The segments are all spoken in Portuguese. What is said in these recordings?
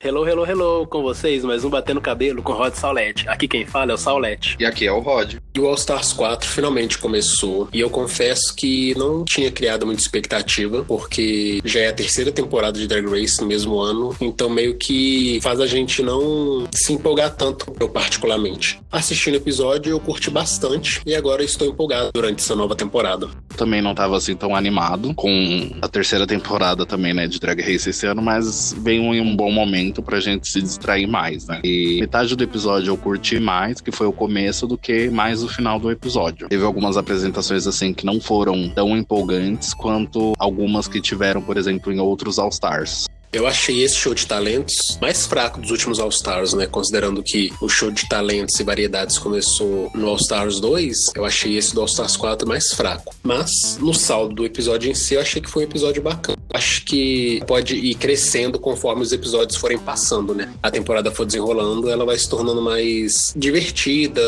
Hello, hello, hello, com vocês, mais um Batendo Cabelo com Rod Saulete. Aqui quem fala é o Saulete. E aqui é o Rod. E o All Stars 4 finalmente começou. E eu confesso que não tinha criado muita expectativa, porque já é a terceira temporada de Drag Race no mesmo ano. Então meio que faz a gente não se empolgar tanto, eu particularmente. Assistindo o episódio, eu curti bastante. E agora estou empolgado durante essa nova temporada. Também não estava assim tão animado com a terceira temporada também, né, de Drag Race esse ano, mas veio em um bom momento pra gente se distrair mais, né? E metade do episódio eu curti mais, que foi o começo, do que mais o final do episódio. Teve algumas apresentações assim que não foram tão empolgantes quanto algumas que tiveram, por exemplo, em outros All Stars. Eu achei esse show de talentos mais fraco dos últimos All Stars, né? Considerando que o show de talentos e variedades começou no All Stars 2, eu achei esse do All Stars 4 mais fraco. Mas, no saldo do episódio em si, eu achei que foi um episódio bacana. Acho que pode ir crescendo conforme os episódios forem passando, né? A temporada for desenrolando, ela vai se tornando mais divertida,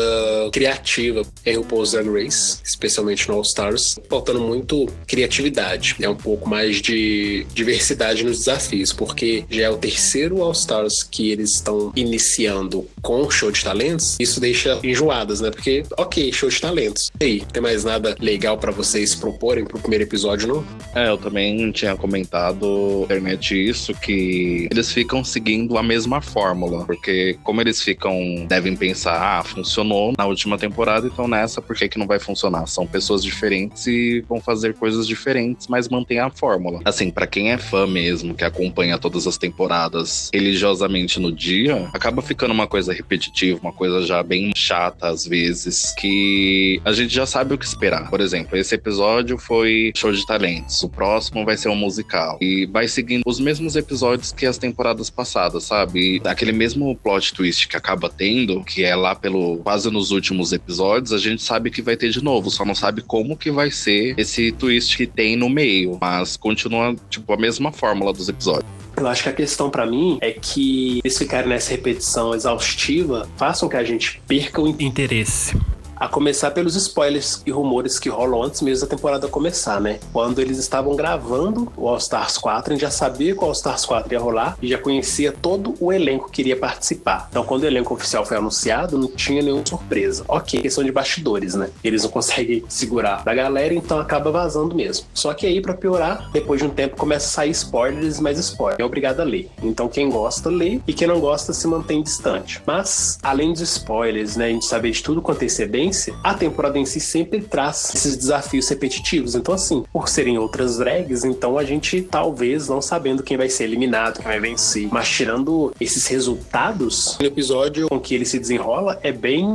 criativa. O RuPaul's Drag Race, especialmente no All Stars, faltando muito criatividade. É um pouco mais de diversidade nos desafios porque já é o terceiro All Stars que eles estão iniciando com show de talentos. Isso deixa enjoadas, né? Porque, ok, show de talentos. E aí, tem mais nada legal para vocês proporem pro primeiro episódio, não? É, eu também tinha comentado na internet isso, que eles ficam seguindo a mesma fórmula. Porque, como eles ficam, devem pensar, ah, funcionou na última temporada, então nessa, por que, que não vai funcionar? São pessoas diferentes e vão fazer coisas diferentes, mas mantém a fórmula. Assim, para quem é fã mesmo, que acompanha acompanha todas as temporadas religiosamente no dia, acaba ficando uma coisa repetitiva, uma coisa já bem chata às vezes, que a gente já sabe o que esperar. Por exemplo, esse episódio foi show de talentos, o próximo vai ser um musical. E vai seguindo os mesmos episódios que as temporadas passadas, sabe? E aquele mesmo plot twist que acaba tendo, que é lá pelo quase nos últimos episódios, a gente sabe que vai ter de novo, só não sabe como que vai ser esse twist que tem no meio, mas continua tipo a mesma fórmula dos episódios. Eu acho que a questão para mim é que eles ficarem nessa repetição exaustiva façam que a gente perca o interesse. A começar pelos spoilers e rumores que rolam antes mesmo da temporada começar, né? Quando eles estavam gravando o All Stars 4, a gente já sabia que o All Stars 4 ia rolar e já conhecia todo o elenco que iria participar. Então, quando o elenco oficial foi anunciado, não tinha nenhuma surpresa. Ok, questão de bastidores, né? Eles não conseguem segurar da galera, então acaba vazando mesmo. Só que aí, para piorar, depois de um tempo começa a sair spoilers, mais spoilers. É obrigado a ler. Então, quem gosta, lê e quem não gosta, se mantém distante. Mas, além dos spoilers, né? A gente saber de tudo com antecedência, a temporada em si sempre traz esses desafios repetitivos. Então, assim, por serem outras drags, então a gente talvez não sabendo quem vai ser eliminado, quem vai vencer, mas tirando esses resultados, o episódio com que ele se desenrola é bem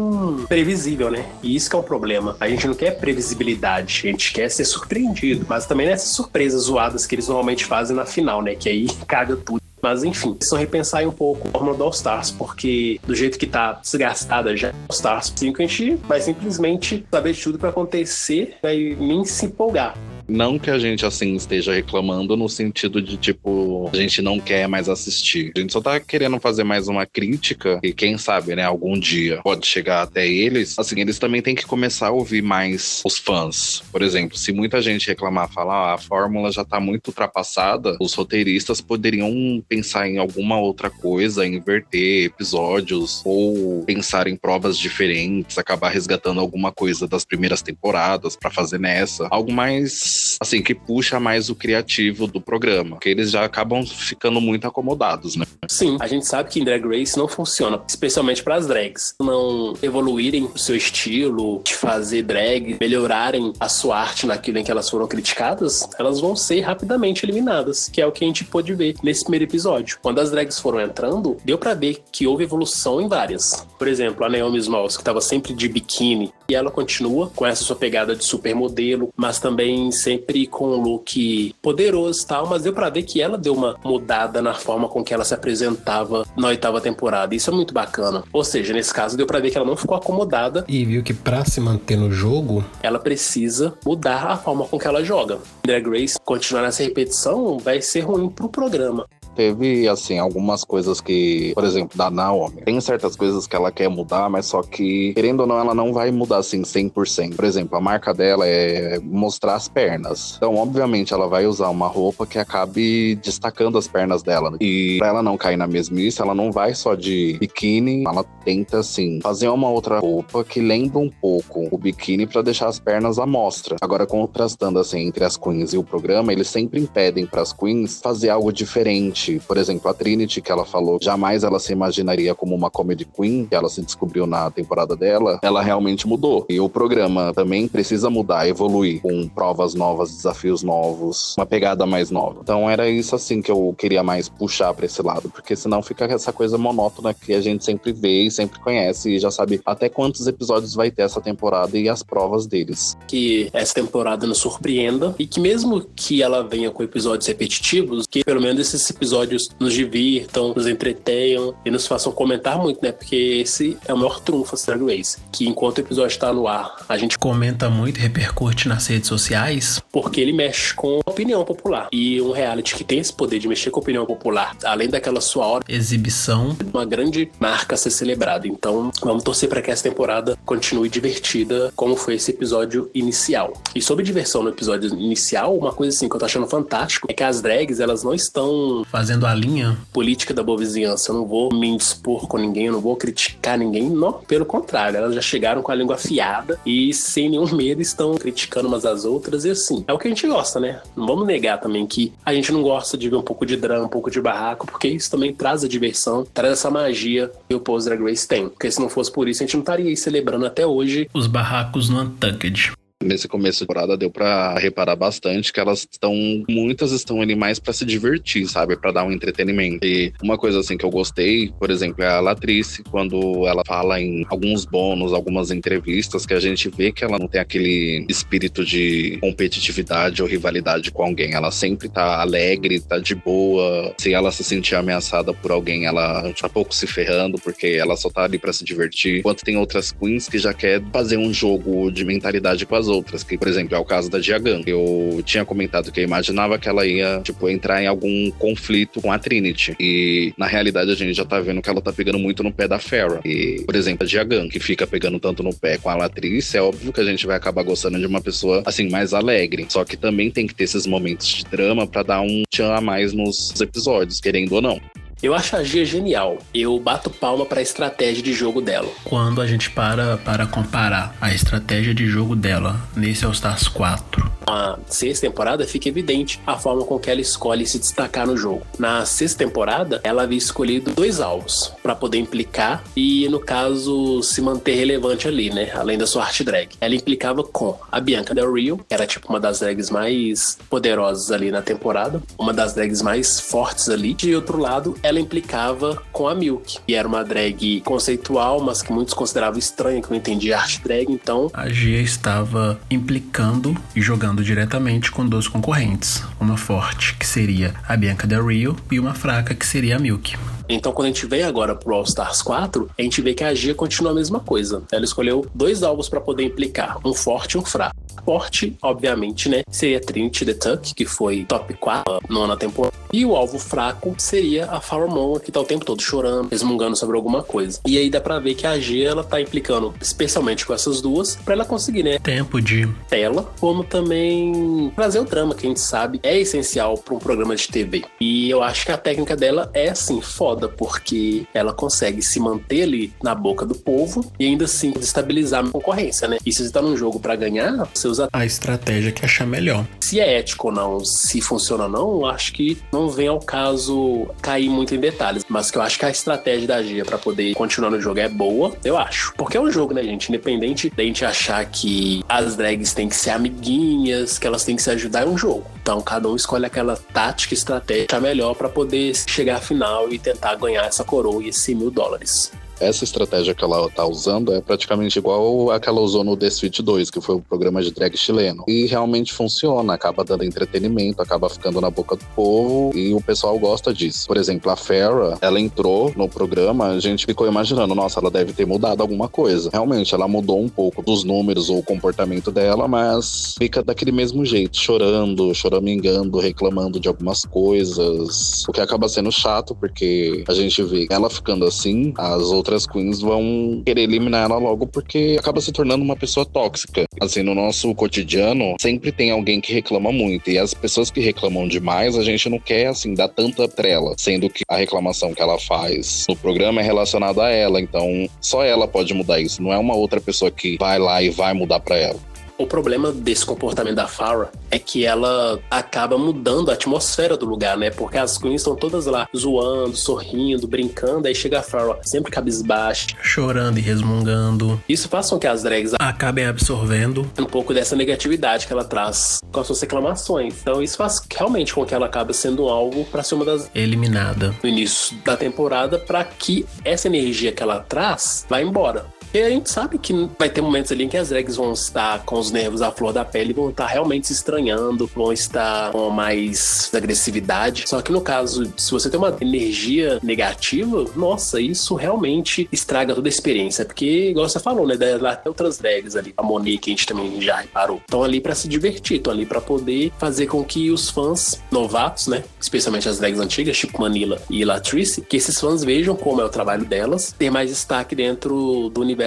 previsível, né? E isso que é o problema. A gente não quer previsibilidade, a gente quer ser surpreendido, mas também nessas surpresas zoadas que eles normalmente fazem na final, né? Que aí caga tudo. Mas enfim, só repensar um pouco a fórmula do All Stars, porque do jeito que tá desgastada já All Stars 5, a gente vai simplesmente saber de tudo para acontecer e nem se empolgar. Não que a gente, assim, esteja reclamando no sentido de, tipo, a gente não quer mais assistir. A gente só tá querendo fazer mais uma crítica e quem sabe, né, algum dia pode chegar até eles. Assim, eles também têm que começar a ouvir mais os fãs. Por exemplo, se muita gente reclamar, falar, ah, a fórmula já tá muito ultrapassada, os roteiristas poderiam pensar em alguma outra coisa, inverter episódios ou pensar em provas diferentes, acabar resgatando alguma coisa das primeiras temporadas para fazer nessa. Algo mais assim, que puxa mais o criativo do programa, porque eles já acabam ficando muito acomodados, né? Sim, a gente sabe que em Drag Race não funciona, especialmente para as drags. Não evoluírem o seu estilo, de fazer drag, melhorarem a sua arte naquilo em que elas foram criticadas, elas vão ser rapidamente eliminadas, que é o que a gente pôde ver nesse primeiro episódio. Quando as drags foram entrando, deu para ver que houve evolução em várias. Por exemplo, a Naomi Smalls, que estava sempre de biquíni, e ela continua com essa sua pegada de supermodelo, mas também sempre com um look poderoso e tal, mas deu pra ver que ela deu uma mudada na forma com que ela se apresentava na oitava temporada. Isso é muito bacana. Ou seja, nesse caso deu pra ver que ela não ficou acomodada. E viu que pra se manter no jogo, ela precisa mudar a forma com que ela joga. Drag Race continuar nessa repetição vai ser ruim pro programa. Teve, assim, algumas coisas que, por exemplo, da Naomi, tem certas coisas que ela quer mudar, mas só que, querendo ou não, ela não vai mudar assim 100%. Por exemplo, a marca dela é mostrar as pernas. Então, obviamente, ela vai usar uma roupa que acabe destacando as pernas dela. E pra ela não cair na mesmice, ela não vai só de biquíni, ela tenta, assim, fazer uma outra roupa que lembra um pouco o biquíni para deixar as pernas à mostra. Agora, contrastando, assim, entre as queens e o programa, eles sempre impedem para as queens fazer algo diferente. Por exemplo, a Trinity, que ela falou, jamais ela se imaginaria como uma comedy queen, que ela se descobriu na temporada dela, ela realmente mudou. E o programa também precisa mudar, evoluir com provas novas, desafios novos, uma pegada mais nova. Então era isso assim que eu queria mais puxar para esse lado, porque senão fica essa coisa monótona que a gente sempre vê e sempre conhece e já sabe até quantos episódios vai ter essa temporada e as provas deles. Que essa temporada nos surpreenda e que mesmo que ela venha com episódios repetitivos, que pelo menos esses episódios nos divirtam, nos entretenham e nos façam comentar muito, né? Porque esse é o maior trunfo da Drag Race, que enquanto o episódio está no ar, a gente comenta muito, repercute nas redes sociais, porque ele mexe com a opinião popular. E um reality que tem esse poder de mexer com a opinião popular, além daquela sua hora exibição, uma grande marca a ser celebrada. Então, vamos torcer para que essa temporada continue divertida, como foi esse episódio inicial. E sobre diversão no episódio inicial, uma coisa assim que eu tô achando fantástico é que as drags, elas não estão fazendo a linha política da boa vizinhança. Eu não vou me indispor com ninguém, eu não vou criticar ninguém, não. Pelo contrário, elas já chegaram com a língua afiada e sem nenhum medo estão criticando umas às outras e assim. É o que a gente gosta, né? Não vamos negar também que a gente não gosta de ver um pouco de drama, um pouco de barraco, porque isso também traz a diversão, traz essa magia que o Pose Drag Race tem. Porque se não fosse por isso, a gente não estaria aí celebrando até hoje os barracos no Untucked. Nesse começo de temporada deu para reparar bastante que elas estão muitas estão ali mais para se divertir, sabe, para dar um entretenimento. E uma coisa assim que eu gostei, por exemplo, é a Latrice quando ela fala em alguns bônus, algumas entrevistas que a gente vê que ela não tem aquele espírito de competitividade ou rivalidade com alguém. Ela sempre tá alegre, tá de boa. Se ela se sentir ameaçada por alguém, ela tá pouco se ferrando porque ela só tá ali para se divertir. Enquanto tem outras queens que já quer fazer um jogo de mentalidade com as as outras, que, por exemplo, é o caso da Diagan. Eu tinha comentado que eu imaginava que ela ia, tipo, entrar em algum conflito com a Trinity. E, na realidade, a gente já tá vendo que ela tá pegando muito no pé da Farrah. E, por exemplo, a Diagan, que fica pegando tanto no pé com a Latriz, é óbvio que a gente vai acabar gostando de uma pessoa, assim, mais alegre. Só que também tem que ter esses momentos de drama para dar um tchan a mais nos episódios, querendo ou não. Eu acho a Gia genial. Eu bato palma para a estratégia de jogo dela. Quando a gente para para comparar a estratégia de jogo dela nesse All Stars 4 a sexta temporada, fica evidente a forma com que ela escolhe se destacar no jogo. Na sexta temporada, ela havia escolhido dois alvos para poder implicar e, no caso, se manter relevante ali, né? Além da sua arte drag. Ela implicava com a Bianca Del Rio, que era tipo uma das drags mais poderosas ali na temporada, uma das drags mais fortes ali. De outro lado, ela implicava com a Milk, que era uma drag conceitual, mas que muitos consideravam estranha, que não entendia arte drag, então. A Gia estava implicando e jogando diretamente com duas concorrentes, uma forte, que seria a Bianca Del Rio, e uma fraca, que seria a Milk. Então, quando a gente vem agora pro All Stars 4, a gente vê que a Gia continua a mesma coisa. Ela escolheu dois alvos para poder implicar, um forte e um fraco. Forte, obviamente, né, seria Trinity the Tuck, que foi top 4 nona temporada. E o alvo fraco seria a Farmon, que tá o tempo todo chorando, resmungando sobre alguma coisa. E aí dá pra ver que a Gia, ela tá implicando especialmente com essas duas, para ela conseguir, né, tempo de tela, como também trazer o drama, que a gente sabe é essencial para um programa de TV. E eu acho que a técnica dela é, assim, foda porque ela consegue se manter ali na boca do povo e ainda assim destabilizar a concorrência, né? E se você tá num jogo para ganhar, você usa a estratégia que achar melhor. Se é ético ou não, se funciona ou não, acho que não vem ao caso cair muito em detalhes. Mas que eu acho que a estratégia da Gia para poder continuar no jogo é boa, eu acho. Porque é um jogo, né, gente? Independente da gente achar que as drags têm que ser amiguinhas, que elas têm que se ajudar, é um jogo. Então cada um escolhe aquela tática, estratégia melhor para poder chegar à final e tentar ganhar essa coroa e esses mil dólares. Essa estratégia que ela tá usando é praticamente igual a que ela usou no The Switch 2, que foi o programa de drag chileno. E realmente funciona, acaba dando entretenimento, acaba ficando na boca do povo e o pessoal gosta disso. Por exemplo, a Farrah, ela entrou no programa, a gente ficou imaginando, nossa, ela deve ter mudado alguma coisa. Realmente, ela mudou um pouco dos números ou o comportamento dela, mas fica daquele mesmo jeito, chorando, choramingando, reclamando de algumas coisas, o que acaba sendo chato, porque a gente vê ela ficando assim, as outras queens vão querer eliminar ela logo porque acaba se tornando uma pessoa tóxica. Assim, no nosso cotidiano, sempre tem alguém que reclama muito, e as pessoas que reclamam demais, a gente não quer, assim, dar tanta trela, sendo que a reclamação que ela faz no programa é relacionada a ela, então só ela pode mudar isso, não é uma outra pessoa que vai lá e vai mudar para ela. O problema desse comportamento da Farah é que ela acaba mudando a atmosfera do lugar, né? Porque as queens estão todas lá zoando, sorrindo, brincando, aí chega a Farah sempre cabisbaixa, chorando e resmungando. Isso faz com que as drags acabem absorvendo um pouco dessa negatividade que ela traz com as suas reclamações. Então isso faz realmente com que ela acabe sendo alvo para ser uma das eliminada no início da temporada para que essa energia que ela traz vá embora. E a gente sabe que vai ter momentos ali em que as drags vão estar com os nervos à flor da pele, vão estar realmente se estranhando, vão estar com mais agressividade. Só que no caso, se você tem uma energia negativa, nossa, isso realmente estraga toda a experiência. Porque, igual você falou, né? Até outras drags ali, a Monique, a gente também já reparou, estão ali para se divertir, estão ali para poder fazer com que os fãs novatos, né? Especialmente as drags antigas, tipo Manila e Latrice, que esses fãs vejam como é o trabalho delas, ter mais destaque dentro do universo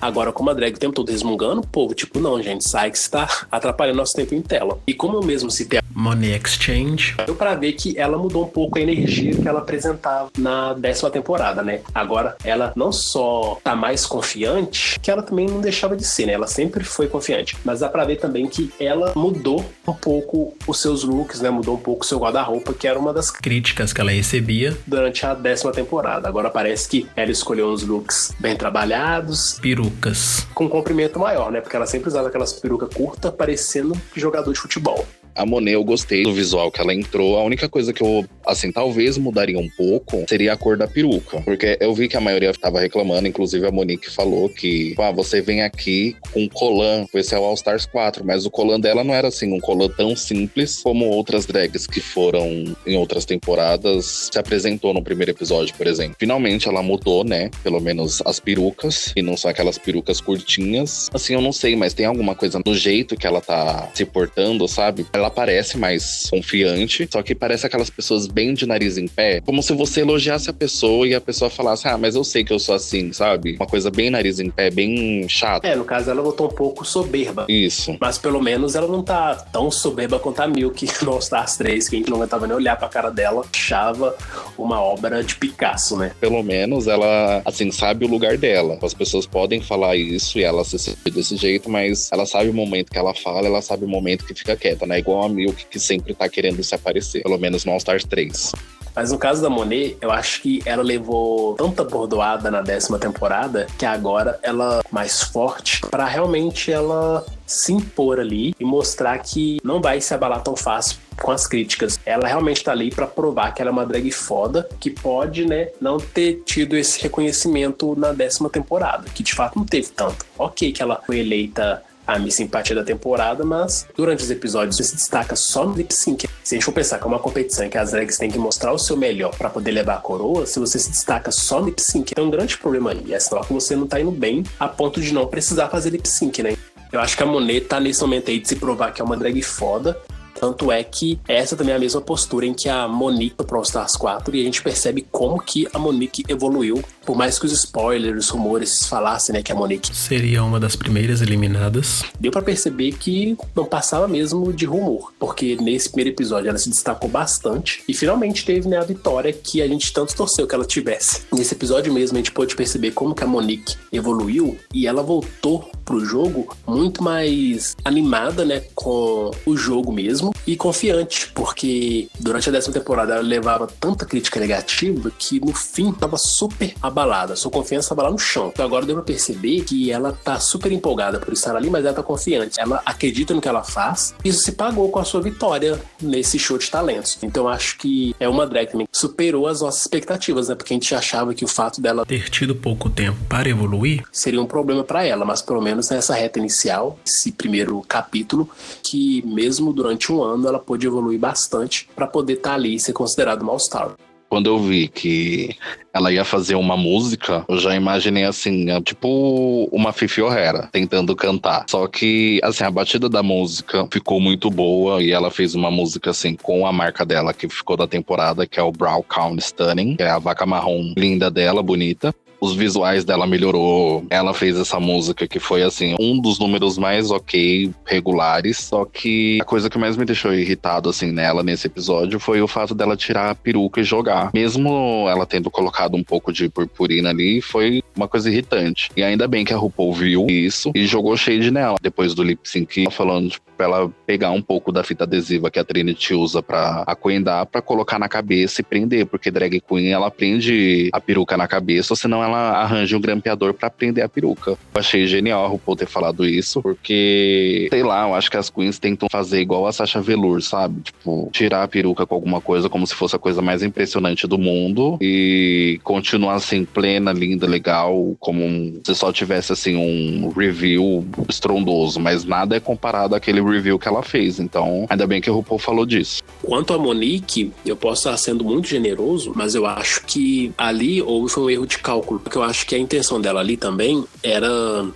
Agora, como a drag o tempo todo resmungando, o povo, tipo, não, gente, sai que está atrapalhando nosso tempo em tela. E como eu mesmo citei a Money Exchange, deu pra ver que ela mudou um pouco a energia que ela apresentava na décima temporada, né? Agora, ela não só tá mais confiante, que ela também não deixava de ser, né? Ela sempre foi confiante. Mas dá pra ver também que ela mudou um pouco os seus looks, né? Mudou um pouco o seu guarda-roupa, que era uma das críticas que ela recebia durante a décima temporada. Agora parece que ela escolheu uns looks bem trabalhados perucas. Com um comprimento maior, né? Porque ela sempre usava aquelas perucas curtas, parecendo jogador de futebol. A Monet, eu gostei do visual que ela entrou. A única coisa que eu, assim, talvez mudaria um pouco seria a cor da peruca. Porque eu vi que a maioria tava reclamando, inclusive a Monique falou que, ah, você vem aqui com colan, esse é o All Stars 4, mas o colan dela não era assim, um colan tão simples como outras drags que foram em outras temporadas se apresentou no primeiro episódio, por exemplo. Finalmente ela mudou, né? Pelo menos as perucas, e não são aquelas perucas curtinhas. Assim, eu não sei, mas tem alguma coisa no jeito que ela tá se portando, sabe? Ela parece mais confiante, só que parece aquelas pessoas bem de nariz em pé, como se você elogiasse a pessoa e a pessoa falasse, ah, mas eu sei que eu sou assim, sabe? Uma coisa bem nariz em pé, bem chata. É, no caso ela voltou um pouco soberba. Isso. Mas pelo menos ela não tá tão soberba quanto a Milk no Stars 3, que a gente não aguentava nem olhar pra cara dela, achava uma obra de Picasso, né? Pelo menos ela, assim, sabe o lugar dela. As pessoas podem falar isso e ela se sente desse jeito, mas ela sabe o momento que ela fala, ela sabe o momento que fica quieta, né? Igual a Milk, que sempre tá querendo se aparecer, pelo menos no All Stars 3. Mas no caso da Monet, eu acho que ela levou tanta bordoada na décima temporada que agora ela mais forte para realmente ela se impor ali e mostrar que não vai se abalar tão fácil com as críticas. Ela realmente tá ali para provar que ela é uma drag foda, que pode, né, não ter tido esse reconhecimento na décima temporada, que de fato não teve tanto. Ok que ela foi eleita a minha simpatia da temporada, mas durante os episódios se destaca só no lip sync. Se a gente for pensar que é uma competição em que as drags têm que mostrar o seu melhor para poder levar a coroa, se você se destaca só no lip sync, tem um grande problema aí. É sinal que você não tá indo bem a ponto de não precisar fazer lip sync, né? Eu acho que a Monet tá nesse momento aí de se provar que é uma drag foda tanto é que essa também é a mesma postura em que a Monique pro All Stars 4 e a gente percebe como que a Monique evoluiu. Por mais que os spoilers, os rumores falassem, né, que a Monique seria uma das primeiras eliminadas, deu para perceber que não passava mesmo de rumor, porque nesse primeiro episódio ela se destacou bastante e finalmente teve né, a vitória que a gente tanto torceu que ela tivesse. Nesse episódio mesmo a gente pôde perceber como que a Monique evoluiu e ela voltou pro jogo muito mais animada, né, com o jogo mesmo e confiante, porque durante a décima temporada ela levava tanta crítica negativa que no fim tava super abalada. Sua confiança tava lá no chão. Então agora deu pra perceber que ela tá super empolgada por estar ali, mas ela tá confiante. Ela acredita no que ela faz. Isso se pagou com a sua vitória nesse show de talentos. Então acho que é uma drag que superou as nossas expectativas, né? Porque a gente achava que o fato dela ter tido pouco tempo para evoluir seria um problema para ela, mas pelo menos nessa reta inicial, esse primeiro capítulo, que mesmo durante um ano ela pôde evoluir bastante para poder estar tá ali e ser considerado uma All-Star quando eu vi que ela ia fazer uma música, eu já imaginei assim, é tipo uma Fifi O'Hara tentando cantar. Só que, assim, a batida da música ficou muito boa e ela fez uma música assim com a marca dela que ficou da temporada, que é o Brown Count Stunning, que é a vaca marrom linda dela, bonita os visuais dela melhorou. Ela fez essa música que foi assim, um dos números mais ok, regulares. Só que a coisa que mais me deixou irritado assim nela nesse episódio foi o fato dela tirar a peruca e jogar. Mesmo ela tendo colocado um pouco de purpurina ali, foi uma coisa irritante. E ainda bem que a RuPaul viu isso e jogou shade nela depois do lip sync, falando tipo, pra ela pegar um pouco da fita adesiva que a Trinity usa pra acoendar, pra colocar na cabeça e prender, porque drag queen ela prende a peruca na cabeça, senão ela ela arranja um grampeador para prender a peruca. Eu achei genial a RuPaul ter falado isso, porque, sei lá, eu acho que as queens tentam fazer igual a Sasha Velour, sabe? Tipo, tirar a peruca com alguma coisa como se fosse a coisa mais impressionante do mundo e continuar assim, plena, linda, legal, como se só tivesse assim um review estrondoso, mas nada é comparado àquele review que ela fez. Então, ainda bem que a RuPaul falou disso. Quanto a Monique, eu posso estar sendo muito generoso, mas eu acho que ali houve um erro de cálculo porque eu acho que a intenção dela ali também era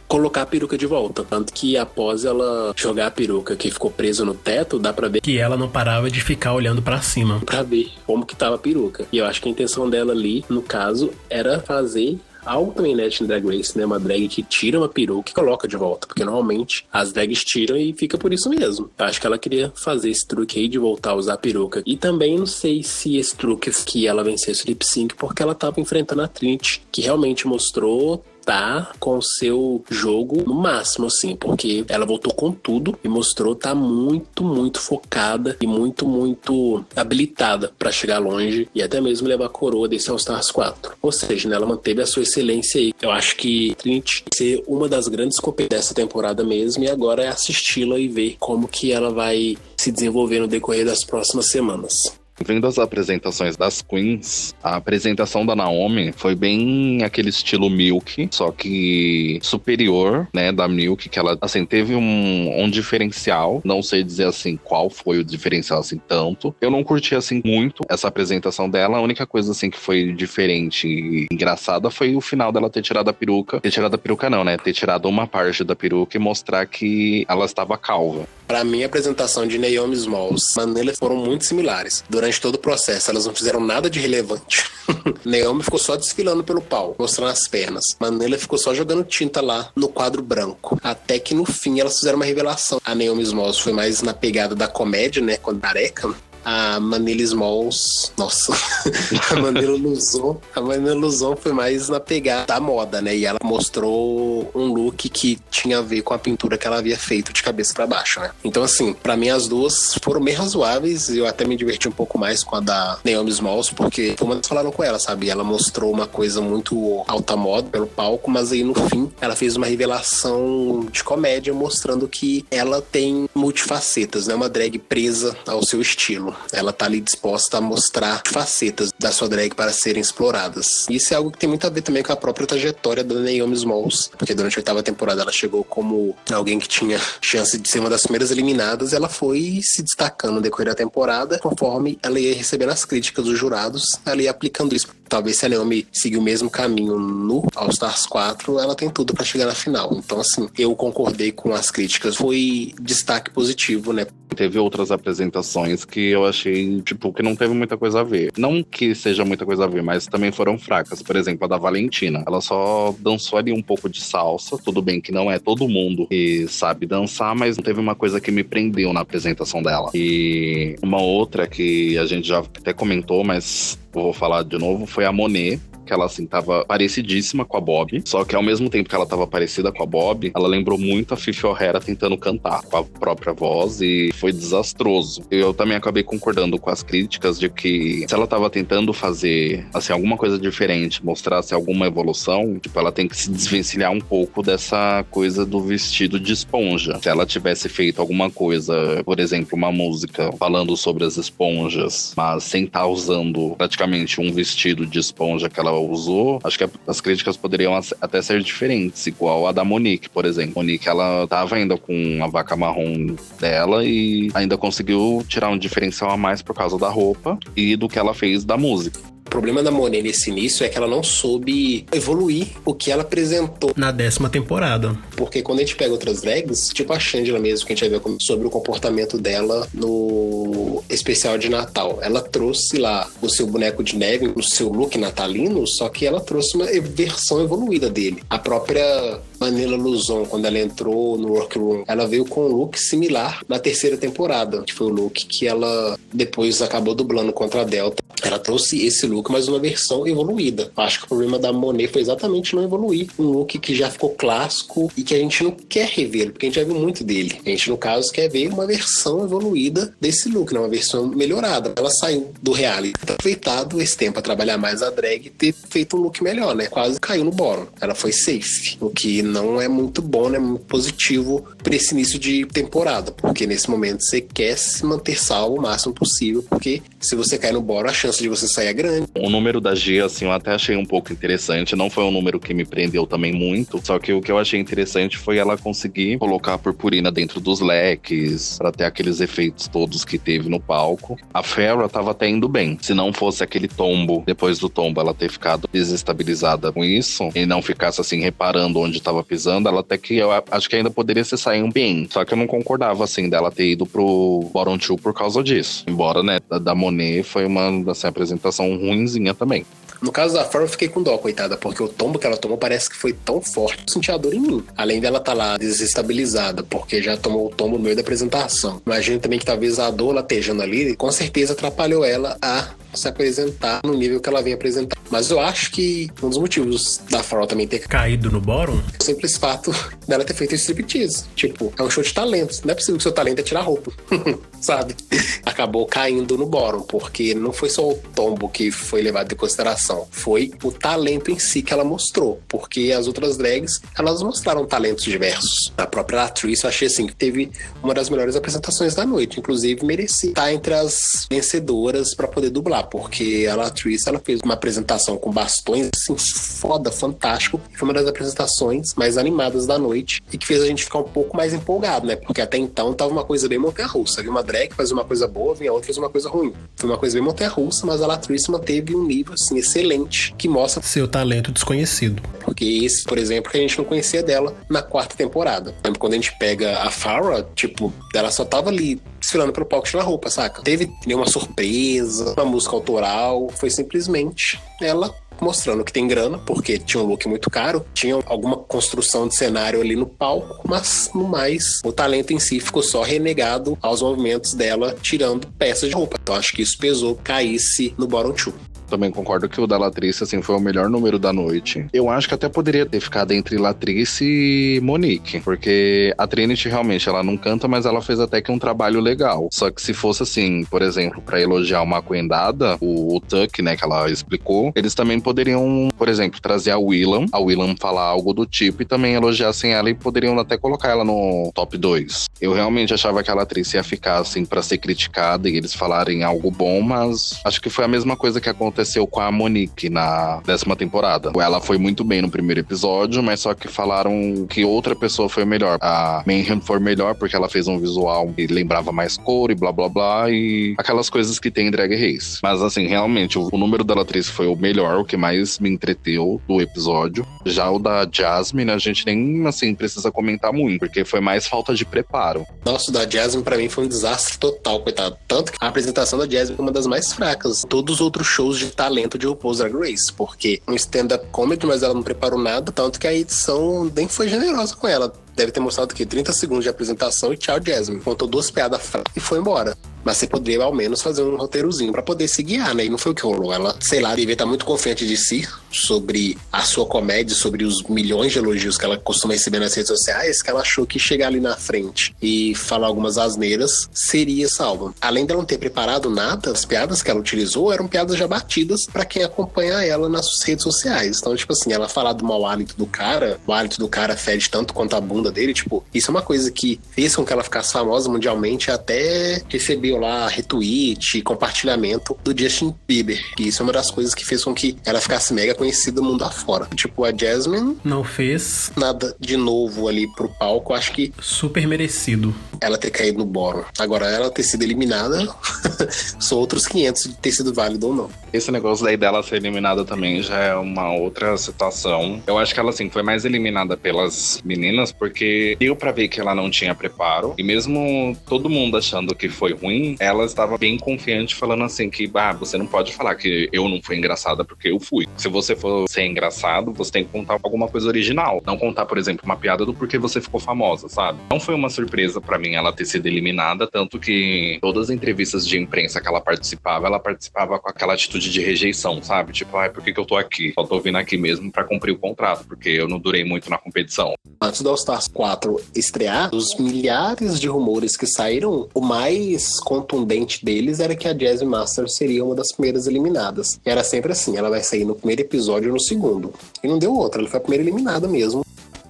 colocar a peruca de volta. Tanto que após ela jogar a peruca que ficou presa no teto, dá pra ver que ela não parava de ficar olhando para cima. Pra ver como que tava a peruca. E eu acho que a intenção dela ali, no caso, era fazer algo também inédito em Drag Race, né? Uma drag que tira uma peruca e coloca de volta. Porque normalmente as drags tiram e fica por isso mesmo. Eu acho que ela queria fazer esse truque aí de voltar a usar a peruca. E também não sei se esse truque que ela vencesse o lip sync porque ela tava enfrentando a Trinity, que realmente mostrou tá com o seu jogo no máximo, assim, porque ela voltou com tudo e mostrou tá muito, muito focada e muito, muito habilitada para chegar longe e até mesmo levar a coroa desse All Stars 4. Ou seja, né, ela manteve a sua excelência aí. Eu acho que Trinity ser uma das grandes competições dessa temporada mesmo e agora é assisti-la e ver como que ela vai se desenvolver no decorrer das próximas semanas. Vendo as apresentações das queens, a apresentação da Naomi foi bem aquele estilo Milk, só que superior, né, da Milk, que ela, assim, teve um, um diferencial, não sei dizer, assim, qual foi o diferencial, assim, tanto. Eu não curti, assim, muito essa apresentação dela, a única coisa, assim, que foi diferente e engraçada foi o final dela ter tirado a peruca, ter tirado a peruca não, né, ter tirado uma parte da peruca e mostrar que ela estava calva. Para mim, a apresentação de Naomi Smalls Manila foram muito similares. Durante todo o processo, elas não fizeram nada de relevante. Naomi ficou só desfilando pelo pau, mostrando as pernas. Manila ficou só jogando tinta lá no quadro branco. Até que no fim elas fizeram uma revelação. A Naomi Smalls foi mais na pegada da comédia, né? Com careca a Manila Smalls, nossa, a Manila Luzon, a Manila Luzon foi mais na pegada da moda, né? E ela mostrou um look que tinha a ver com a pintura que ela havia feito de cabeça para baixo, né? Então, assim, para mim as duas foram bem razoáveis e eu até me diverti um pouco mais com a da Naomi Smalls, porque como eles falaram com ela, sabe? Ela mostrou uma coisa muito alta moda pelo palco, mas aí no fim ela fez uma revelação de comédia mostrando que ela tem multifacetas, né? Uma drag presa ao seu estilo. Ela tá ali disposta a mostrar facetas da sua drag para serem exploradas. Isso é algo que tem muito a ver também com a própria trajetória da Naomi Smalls, porque durante a oitava temporada ela chegou como alguém que tinha chance de ser uma das primeiras eliminadas, ela foi se destacando no decorrer da temporada, conforme ela ia recebendo as críticas dos jurados, ela ia aplicando isso. Talvez se a Naomi seguir o mesmo caminho no All Stars 4, ela tem tudo para chegar na final. Então, assim, eu concordei com as críticas. Foi destaque positivo, né? Teve outras apresentações que eu achei, tipo, que não teve muita coisa a ver. Não que seja muita coisa a ver, mas também foram fracas. Por exemplo, a da Valentina. Ela só dançou ali um pouco de salsa. Tudo bem que não é todo mundo que sabe dançar, mas não teve uma coisa que me prendeu na apresentação dela. E uma outra que a gente já até comentou, mas vou falar de novo, foi a Monet que ela assim tava parecidíssima com a Bob, só que ao mesmo tempo que ela tava parecida com a Bob, ela lembrou muito a Fifi O'Hara tentando cantar com a própria voz e foi desastroso. Eu também acabei concordando com as críticas de que se ela tava tentando fazer assim alguma coisa diferente, mostrasse alguma evolução, tipo, ela tem que se desvencilhar um pouco dessa coisa do vestido de esponja. Se ela tivesse feito alguma coisa, por exemplo, uma música falando sobre as esponjas, mas sem estar tá usando praticamente um vestido de esponja que ela usou, acho que as críticas poderiam até ser diferentes, igual a da Monique, por exemplo. Monique, ela tava ainda com a vaca marrom dela e ainda conseguiu tirar um diferencial a mais por causa da roupa e do que ela fez da música. O problema da Monet nesse início é que ela não soube evoluir o que ela apresentou. Na décima temporada. Porque quando a gente pega outras drags, tipo a Shangela mesmo, que a gente vai ver sobre o comportamento dela no especial de Natal. Ela trouxe lá o seu boneco de neve, o seu look natalino, só que ela trouxe uma versão evoluída dele. A própria Manila Luzon, quando ela entrou no Workroom, ela veio com um look similar na terceira temporada, que foi o look que ela depois acabou dublando contra a Delta. Ela trouxe esse look, mas uma versão evoluída. Acho que o problema da Monet foi exatamente não evoluir. Um look que já ficou clássico e que a gente não quer rever, porque a gente já viu muito dele. A gente, no caso, quer ver uma versão evoluída desse look, né? uma versão melhorada. Ela saiu do reality, aproveitado esse tempo a trabalhar mais a drag e ter feito um look melhor, né? Quase caiu no bottom. Ela foi safe, o que não é muito bom, né? Muito positivo para esse início de temporada, porque nesse momento você quer se manter salvo o máximo possível, porque se você cair no boro, a chance de você sair é grande. O número da G, assim, eu até achei um pouco interessante. Não foi um número que me prendeu também muito, só que o que eu achei interessante foi ela conseguir colocar a purpurina dentro dos leques, para ter aqueles efeitos todos que teve no palco. A Farrah tava até indo bem. Se não fosse aquele tombo, depois do tombo, ela ter ficado desestabilizada com isso e não ficasse assim reparando onde tava pisando, ela até que eu acho que ainda poderia se sair bem. Só que eu não concordava, assim, dela ter ido pro Bottom 2 por causa disso. Embora, né, da, da Monet foi uma assim, apresentação ruinzinha também. No caso da Farrah, eu fiquei com dó, coitada, porque o tombo que ela tomou parece que foi tão forte, eu senti a dor em mim. Além dela estar tá lá desestabilizada, porque já tomou o tombo no meio da apresentação. Imagino também que talvez a dor latejando ali, com certeza atrapalhou ela a se apresentar no nível que ela vem apresentar. Mas eu acho que um dos motivos da Farol também ter caído no bórum é o simples fato dela ter feito striptease. Tipo, é um show de talentos. Não é possível que seu talento é tirar roupa. Sabe? Acabou caindo no bórum, porque não foi só o tombo que foi levado em consideração, foi o talento em si que ela mostrou. Porque as outras drags, elas mostraram talentos diversos. A própria atriz, eu achei assim, que teve uma das melhores apresentações da noite. Inclusive, merecia estar entre as vencedoras para poder dublar porque a atriz ela fez uma apresentação com bastões, assim, foda, fantástico. Foi uma das apresentações mais animadas da noite e que fez a gente ficar um pouco mais empolgado, né? Porque até então tava uma coisa bem montanha-russa. Havia uma drag fazia uma coisa boa, vinha outra fazia uma coisa ruim. Foi uma coisa bem montanha-russa, mas a atriz manteve um nível, assim, excelente, que mostra... Seu talento desconhecido. Porque esse, por exemplo, que a gente não conhecia dela na quarta temporada. Lembra quando a gente pega a Farrah, tipo, ela só tava ali desfilando pelo palco tirando roupa, saca? Teve nenhuma surpresa, uma música autoral, foi simplesmente ela mostrando que tem grana, porque tinha um look muito caro, tinha alguma construção de cenário ali no palco, mas no mais, o talento em si ficou só renegado aos movimentos dela tirando peças de roupa. Então acho que isso pesou caísse no bottom two. Também concordo que o da Latrice, assim, foi o melhor número da noite. Eu acho que até poderia ter ficado entre Latrice e Monique, porque a Trinity realmente, ela não canta, mas ela fez até que um trabalho legal. Só que se fosse assim, por exemplo, para elogiar uma coendada, o, o Tuck, né, que ela explicou, eles também poderiam, por exemplo, trazer a Willam, a Willam falar algo do tipo e também elogiassem ela e poderiam até colocar ela no top 2. Eu realmente achava que a atriz ia ficar assim para ser criticada e eles falarem algo bom, mas acho que foi a mesma coisa que aconteceu aconteceu com a Monique na décima temporada. Ela foi muito bem no primeiro episódio, mas só que falaram que outra pessoa foi melhor. A Mayhem foi melhor porque ela fez um visual que lembrava mais cor e blá blá blá e aquelas coisas que tem em Drag Race. Mas assim, realmente, o, número da atriz foi o melhor, o que mais me entreteu do episódio. Já o da Jasmine, a gente nem assim precisa comentar muito, porque foi mais falta de preparo. Nossa, o da Jasmine para mim foi um desastre total, coitado. Tanto que a apresentação da Jasmine é uma das mais fracas. Todos os outros shows de de talento de RuPaul's Drag Race, porque um stand-up comedy, mas ela não preparou nada, tanto que a edição nem foi generosa com ela. Deve ter mostrado que 30 segundos de apresentação e tchau, Jasmine. Contou duas piadas e foi embora. Mas você poderia ao menos fazer um roteirozinho para poder se guiar, né? E não foi o que rolou. Ela, sei lá, devia estar muito confiante de si, sobre a sua comédia, sobre os milhões de elogios que ela costuma receber nas redes sociais, que ela achou que chegar ali na frente e falar algumas asneiras seria salvo. Além dela não ter preparado nada, as piadas que ela utilizou eram piadas já batidas para quem acompanha ela nas redes sociais. Então, tipo assim, ela falar do mau hálito do cara, o hálito do cara fede tanto quanto a bunda dele, tipo, isso é uma coisa que fez com que ela ficasse famosa mundialmente, até recebeu lá retweet, compartilhamento do Justin Bieber. E isso é uma das coisas que fez com que ela ficasse mega conhecida mundo afora. Tipo, a Jasmine. Não fez. Nada de novo ali pro palco. Acho que. Super merecido. Ela ter caído no bórum. Agora, ela ter sido eliminada, são outros 500 de ter sido válido ou não. Esse negócio daí dela ser eliminada também já é uma outra situação. Eu acho que ela, assim, foi mais eliminada pelas meninas porque deu para ver que ela não tinha preparo. E mesmo todo mundo achando que foi ruim, ela estava bem confiante falando assim que, ah, você não pode falar que eu não fui engraçada porque eu fui. Se você for ser engraçado, você tem que contar alguma coisa original. Não contar, por exemplo, uma piada do porquê você ficou famosa, sabe? Não foi uma surpresa para mim ela ter sido eliminada, tanto que todas as entrevistas de imprensa que ela participava, ela participava com aquela atitude de rejeição, sabe? Tipo, ai, por que, que eu tô aqui? Só tô vindo aqui mesmo para cumprir o contrato, porque eu não durei muito na competição. Antes do All Stars 4 estrear, os milhares de rumores que saíram, o mais contundente deles era que a Jazz Master seria uma das primeiras eliminadas. Era sempre assim, ela vai sair no primeiro episódio ou no segundo. E não deu outra, ela foi a primeira eliminada mesmo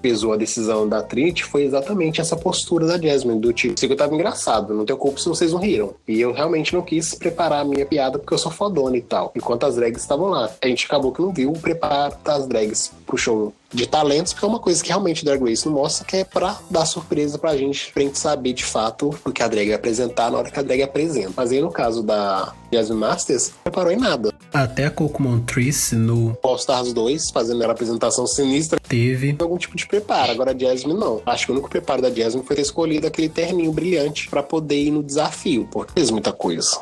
pesou a decisão da Trinity foi exatamente essa postura da Jasmine, do tipo, isso que eu tava engraçado, não tenho culpa se vocês não riram. E eu realmente não quis preparar a minha piada porque eu sou fodona e tal. Enquanto as drags estavam lá. A gente acabou que não viu o preparo das drags pro show de talentos, porque é uma coisa que realmente Drag Race não mostra, que é pra dar surpresa pra gente, pra gente saber de fato o que a drag vai apresentar na hora que a drag apresenta. Mas aí no caso da Jasmine Masters, não preparou em nada. Até a Coco Montrice no All Stars 2, fazendo a apresentação sinistra, teve algum tipo de preparo. Agora a Jasmine não. Acho que o único preparo da Jasmine foi ter escolhido aquele terninho brilhante para poder ir no desafio, porque fez muita coisa.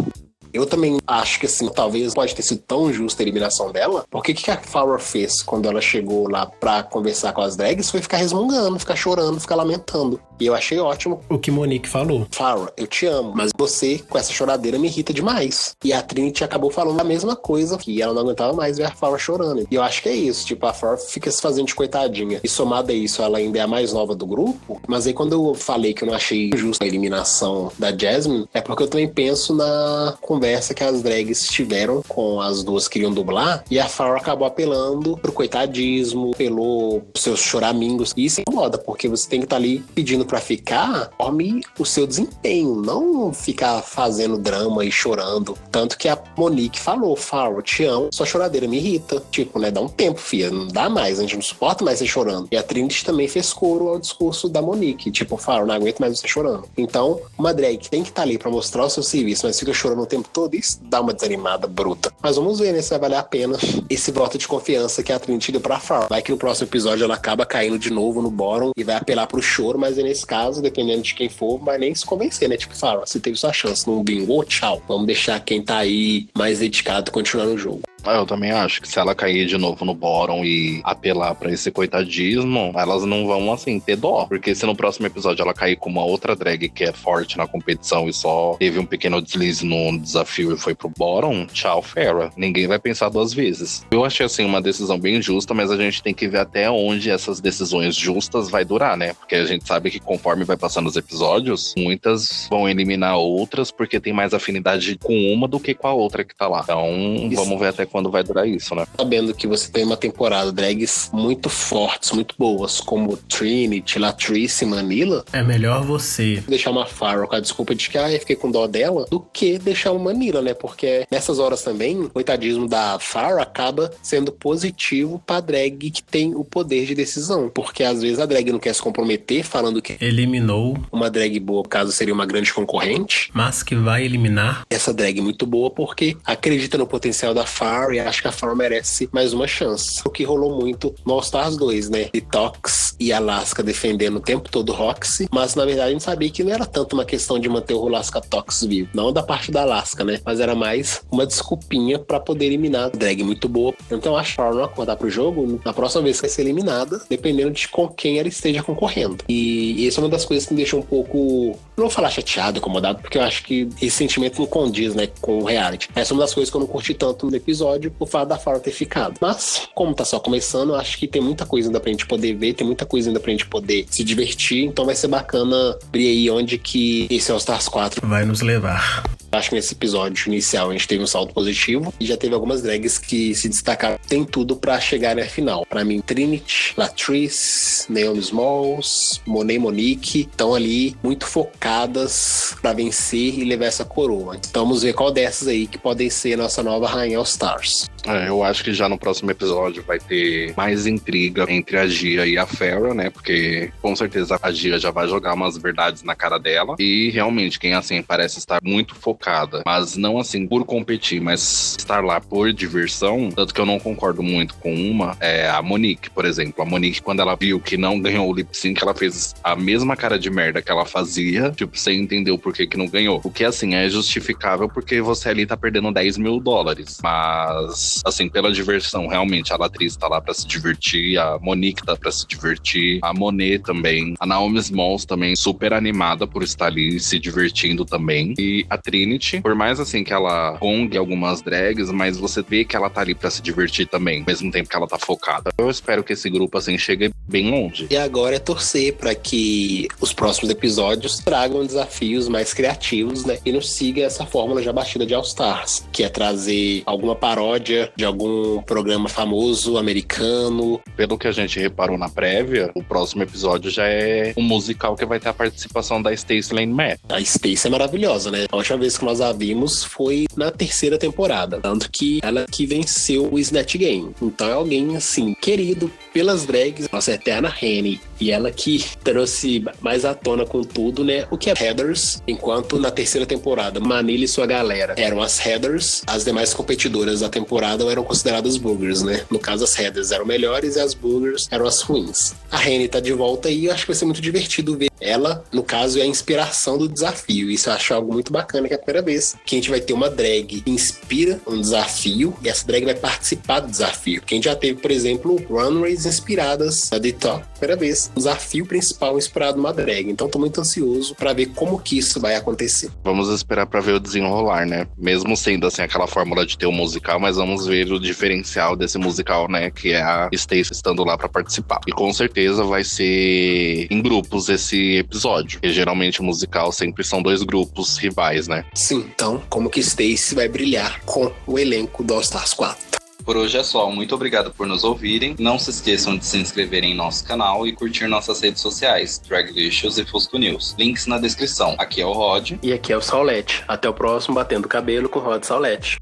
Eu também acho que, assim, talvez pode ter sido tão justa a eliminação dela. Porque o que a Farrah fez quando ela chegou lá pra conversar com as drags foi ficar resmungando, ficar chorando, ficar lamentando. E eu achei ótimo. O que Monique falou. Farrah, eu te amo, mas você com essa choradeira me irrita demais. E a Trinity acabou falando a mesma coisa, que ela não aguentava mais ver a Farrah chorando. E eu acho que é isso, tipo, a Farrah fica se fazendo de coitadinha. E somado a isso, ela ainda é a mais nova do grupo. Mas aí quando eu falei que eu não achei justa a eliminação da Jasmine, é porque eu também penso na conversa conversa que as drags tiveram com as duas que queriam dublar e a Farrah acabou apelando pro coitadismo, pelo seus choramingos. E isso incomoda, porque você tem que estar tá ali pedindo para ficar, forme o seu desempenho, não ficar fazendo drama e chorando. Tanto que a Monique falou: Farrah, te amo, sua choradeira me irrita. Tipo, né? Dá um tempo, filha, não dá mais, a gente não suporta mais você chorando. E a Trinity também fez coro ao discurso da Monique, tipo, Farrah, não aguento mais você chorando. Então, uma drag tem que estar tá ali para mostrar o seu serviço, mas fica chorando o tempo todo, isso dá uma desanimada bruta. Mas vamos ver, né, se vai valer a pena esse voto de confiança que a Trinity deu pra Farm. Vai que no próximo episódio ela acaba caindo de novo no bórum e vai apelar pro choro, mas nesse caso, dependendo de quem for, vai nem se convencer, né? Tipo, Farm, você teve sua chance, não bingou, tchau. Vamos deixar quem tá aí mais dedicado continuar no jogo. Ah, eu também acho que se ela cair de novo no bórum e apelar para esse coitadismo, elas não vão, assim, ter dó. Porque se no próximo episódio ela cair com uma outra drag que é forte na competição e só teve um pequeno deslize no desafio e foi pro bórum, tchau, Farah. Ninguém vai pensar duas vezes. Eu achei, assim, uma decisão bem justa, mas a gente tem que ver até onde essas decisões justas vai durar, né? Porque a gente sabe que conforme vai passando os episódios, muitas vão eliminar outras porque tem mais afinidade com uma do que com a outra que tá lá. Então, Isso. vamos ver até quando vai durar isso, né? Sabendo que você tem uma temporada drags muito fortes, muito boas, como Trinity, Latrice e Manila. É melhor você deixar uma Farrell com a desculpa de que ah, eu fiquei com dó dela, do que deixar uma Manila, né? Porque nessas horas também, o coitadismo da Farrell acaba sendo positivo pra drag que tem o poder de decisão. Porque às vezes a drag não quer se comprometer falando que eliminou uma drag boa, caso seria uma grande concorrente. Mas que vai eliminar essa drag muito boa porque acredita no potencial da Farrell e acho que a Farm merece mais uma chance. O que rolou muito no All Stars 2, né? Detox e Alaska defendendo o tempo todo Roxy, mas na verdade a gente sabia que não era tanto uma questão de manter o Alaska Tox vivo, não da parte da Alaska, né? Mas era mais uma desculpinha para poder eliminar drag muito boa. Então acho que Farm acordar pro jogo, na próxima vez vai ser eliminada, dependendo de com quem ela esteja concorrendo. E, essa é uma das coisas que me deixa um pouco Não vou falar chateado, incomodado, porque eu acho que esse sentimento não condiz, né, com o reality. Essa é uma das coisas que eu não curti tanto no episódio, o fato da Farah ter ficado. Mas, como tá só começando, eu acho que tem muita coisa ainda pra gente poder ver, tem muita coisa ainda pra gente poder se divertir, então vai ser bacana abrir aí onde que esse All Stars 4 vai nos levar. Acho que nesse episódio inicial a gente teve um salto positivo e já teve algumas drags que se destacaram. Tem tudo para chegar na final. Para mim, Trinity, Latrice, Naomi Smalls, Monet Monique estão ali muito focadas para vencer e levar essa coroa. Então vamos ver qual dessas aí que podem ser a nossa nova Rainha All Stars. É, eu acho que já no próximo episódio vai ter mais intriga entre a Gia e a Farrah, né? Porque com certeza a Gia já vai jogar umas verdades na cara dela. E realmente, quem assim parece estar muito focada, mas não assim por competir, mas estar lá por diversão. Tanto que eu não concordo muito com uma, é a Monique, por exemplo. A Monique, quando ela viu que não ganhou o lip sync, ela fez a mesma cara de merda que ela fazia, tipo, sem entender o porquê que não ganhou. O que assim é justificável porque você ali tá perdendo 10 mil dólares. Mas assim, pela diversão, realmente, a atriz tá lá pra se divertir, a Monique tá pra se divertir, a Monet também, a Naomi Smalls também, super animada por estar ali se divertindo também. E a Trinity, por mais assim que ela gongue algumas drags, mas você vê que ela tá ali pra se divertir também, ao mesmo tempo que ela tá focada. Eu espero que esse grupo, assim, chegue bem longe. E agora é torcer para que os próximos episódios tragam desafios mais criativos, né? E não siga essa fórmula já batida de All Stars, que é trazer alguma paródia de algum programa famoso americano. Pelo que a gente reparou na prévia, o próximo episódio já é um musical que vai ter a participação da Stacey Lane Matt. A Stacey é maravilhosa, né? A última vez que nós a vimos foi na terceira temporada. Tanto que ela que venceu o Snatch Game. Então é alguém, assim, querido pelas drags, nossa eterna Rene. E ela que trouxe mais à tona com tudo, né? O que é Headers, enquanto na terceira temporada, Manila e sua galera eram as Headers, as demais competidoras da temporada eram consideradas boogers, né? No caso, as headers eram melhores e as boogers eram as ruins. A Rene tá de volta e eu acho que vai ser muito divertido ver ela, no caso, é a inspiração do desafio. Isso eu acho algo muito bacana, que é a primeira vez que a gente vai ter uma drag que inspira um desafio e essa drag vai participar do desafio. Quem já teve, por exemplo, runways inspiradas da The Top, primeira vez. O desafio principal inspirado numa drag. Então tô muito ansioso para ver como que isso vai acontecer. Vamos esperar para ver o desenrolar, né? Mesmo sendo assim aquela fórmula de ter um musical, mas vamos ver o diferencial desse musical, né? Que é a Stacey estando lá para participar. E com certeza vai ser em grupos esse episódio. Porque geralmente o musical sempre são dois grupos rivais, né? Sim, então como que Stacy vai brilhar com o elenco do All Stars 4? Por hoje é só. Muito obrigado por nos ouvirem. Não se esqueçam de se inscreverem em nosso canal e curtir nossas redes sociais, Draglicious e Fusco News. Links na descrição. Aqui é o Rod. E aqui é o Saulete. Até o próximo Batendo Cabelo com Rod Saulete.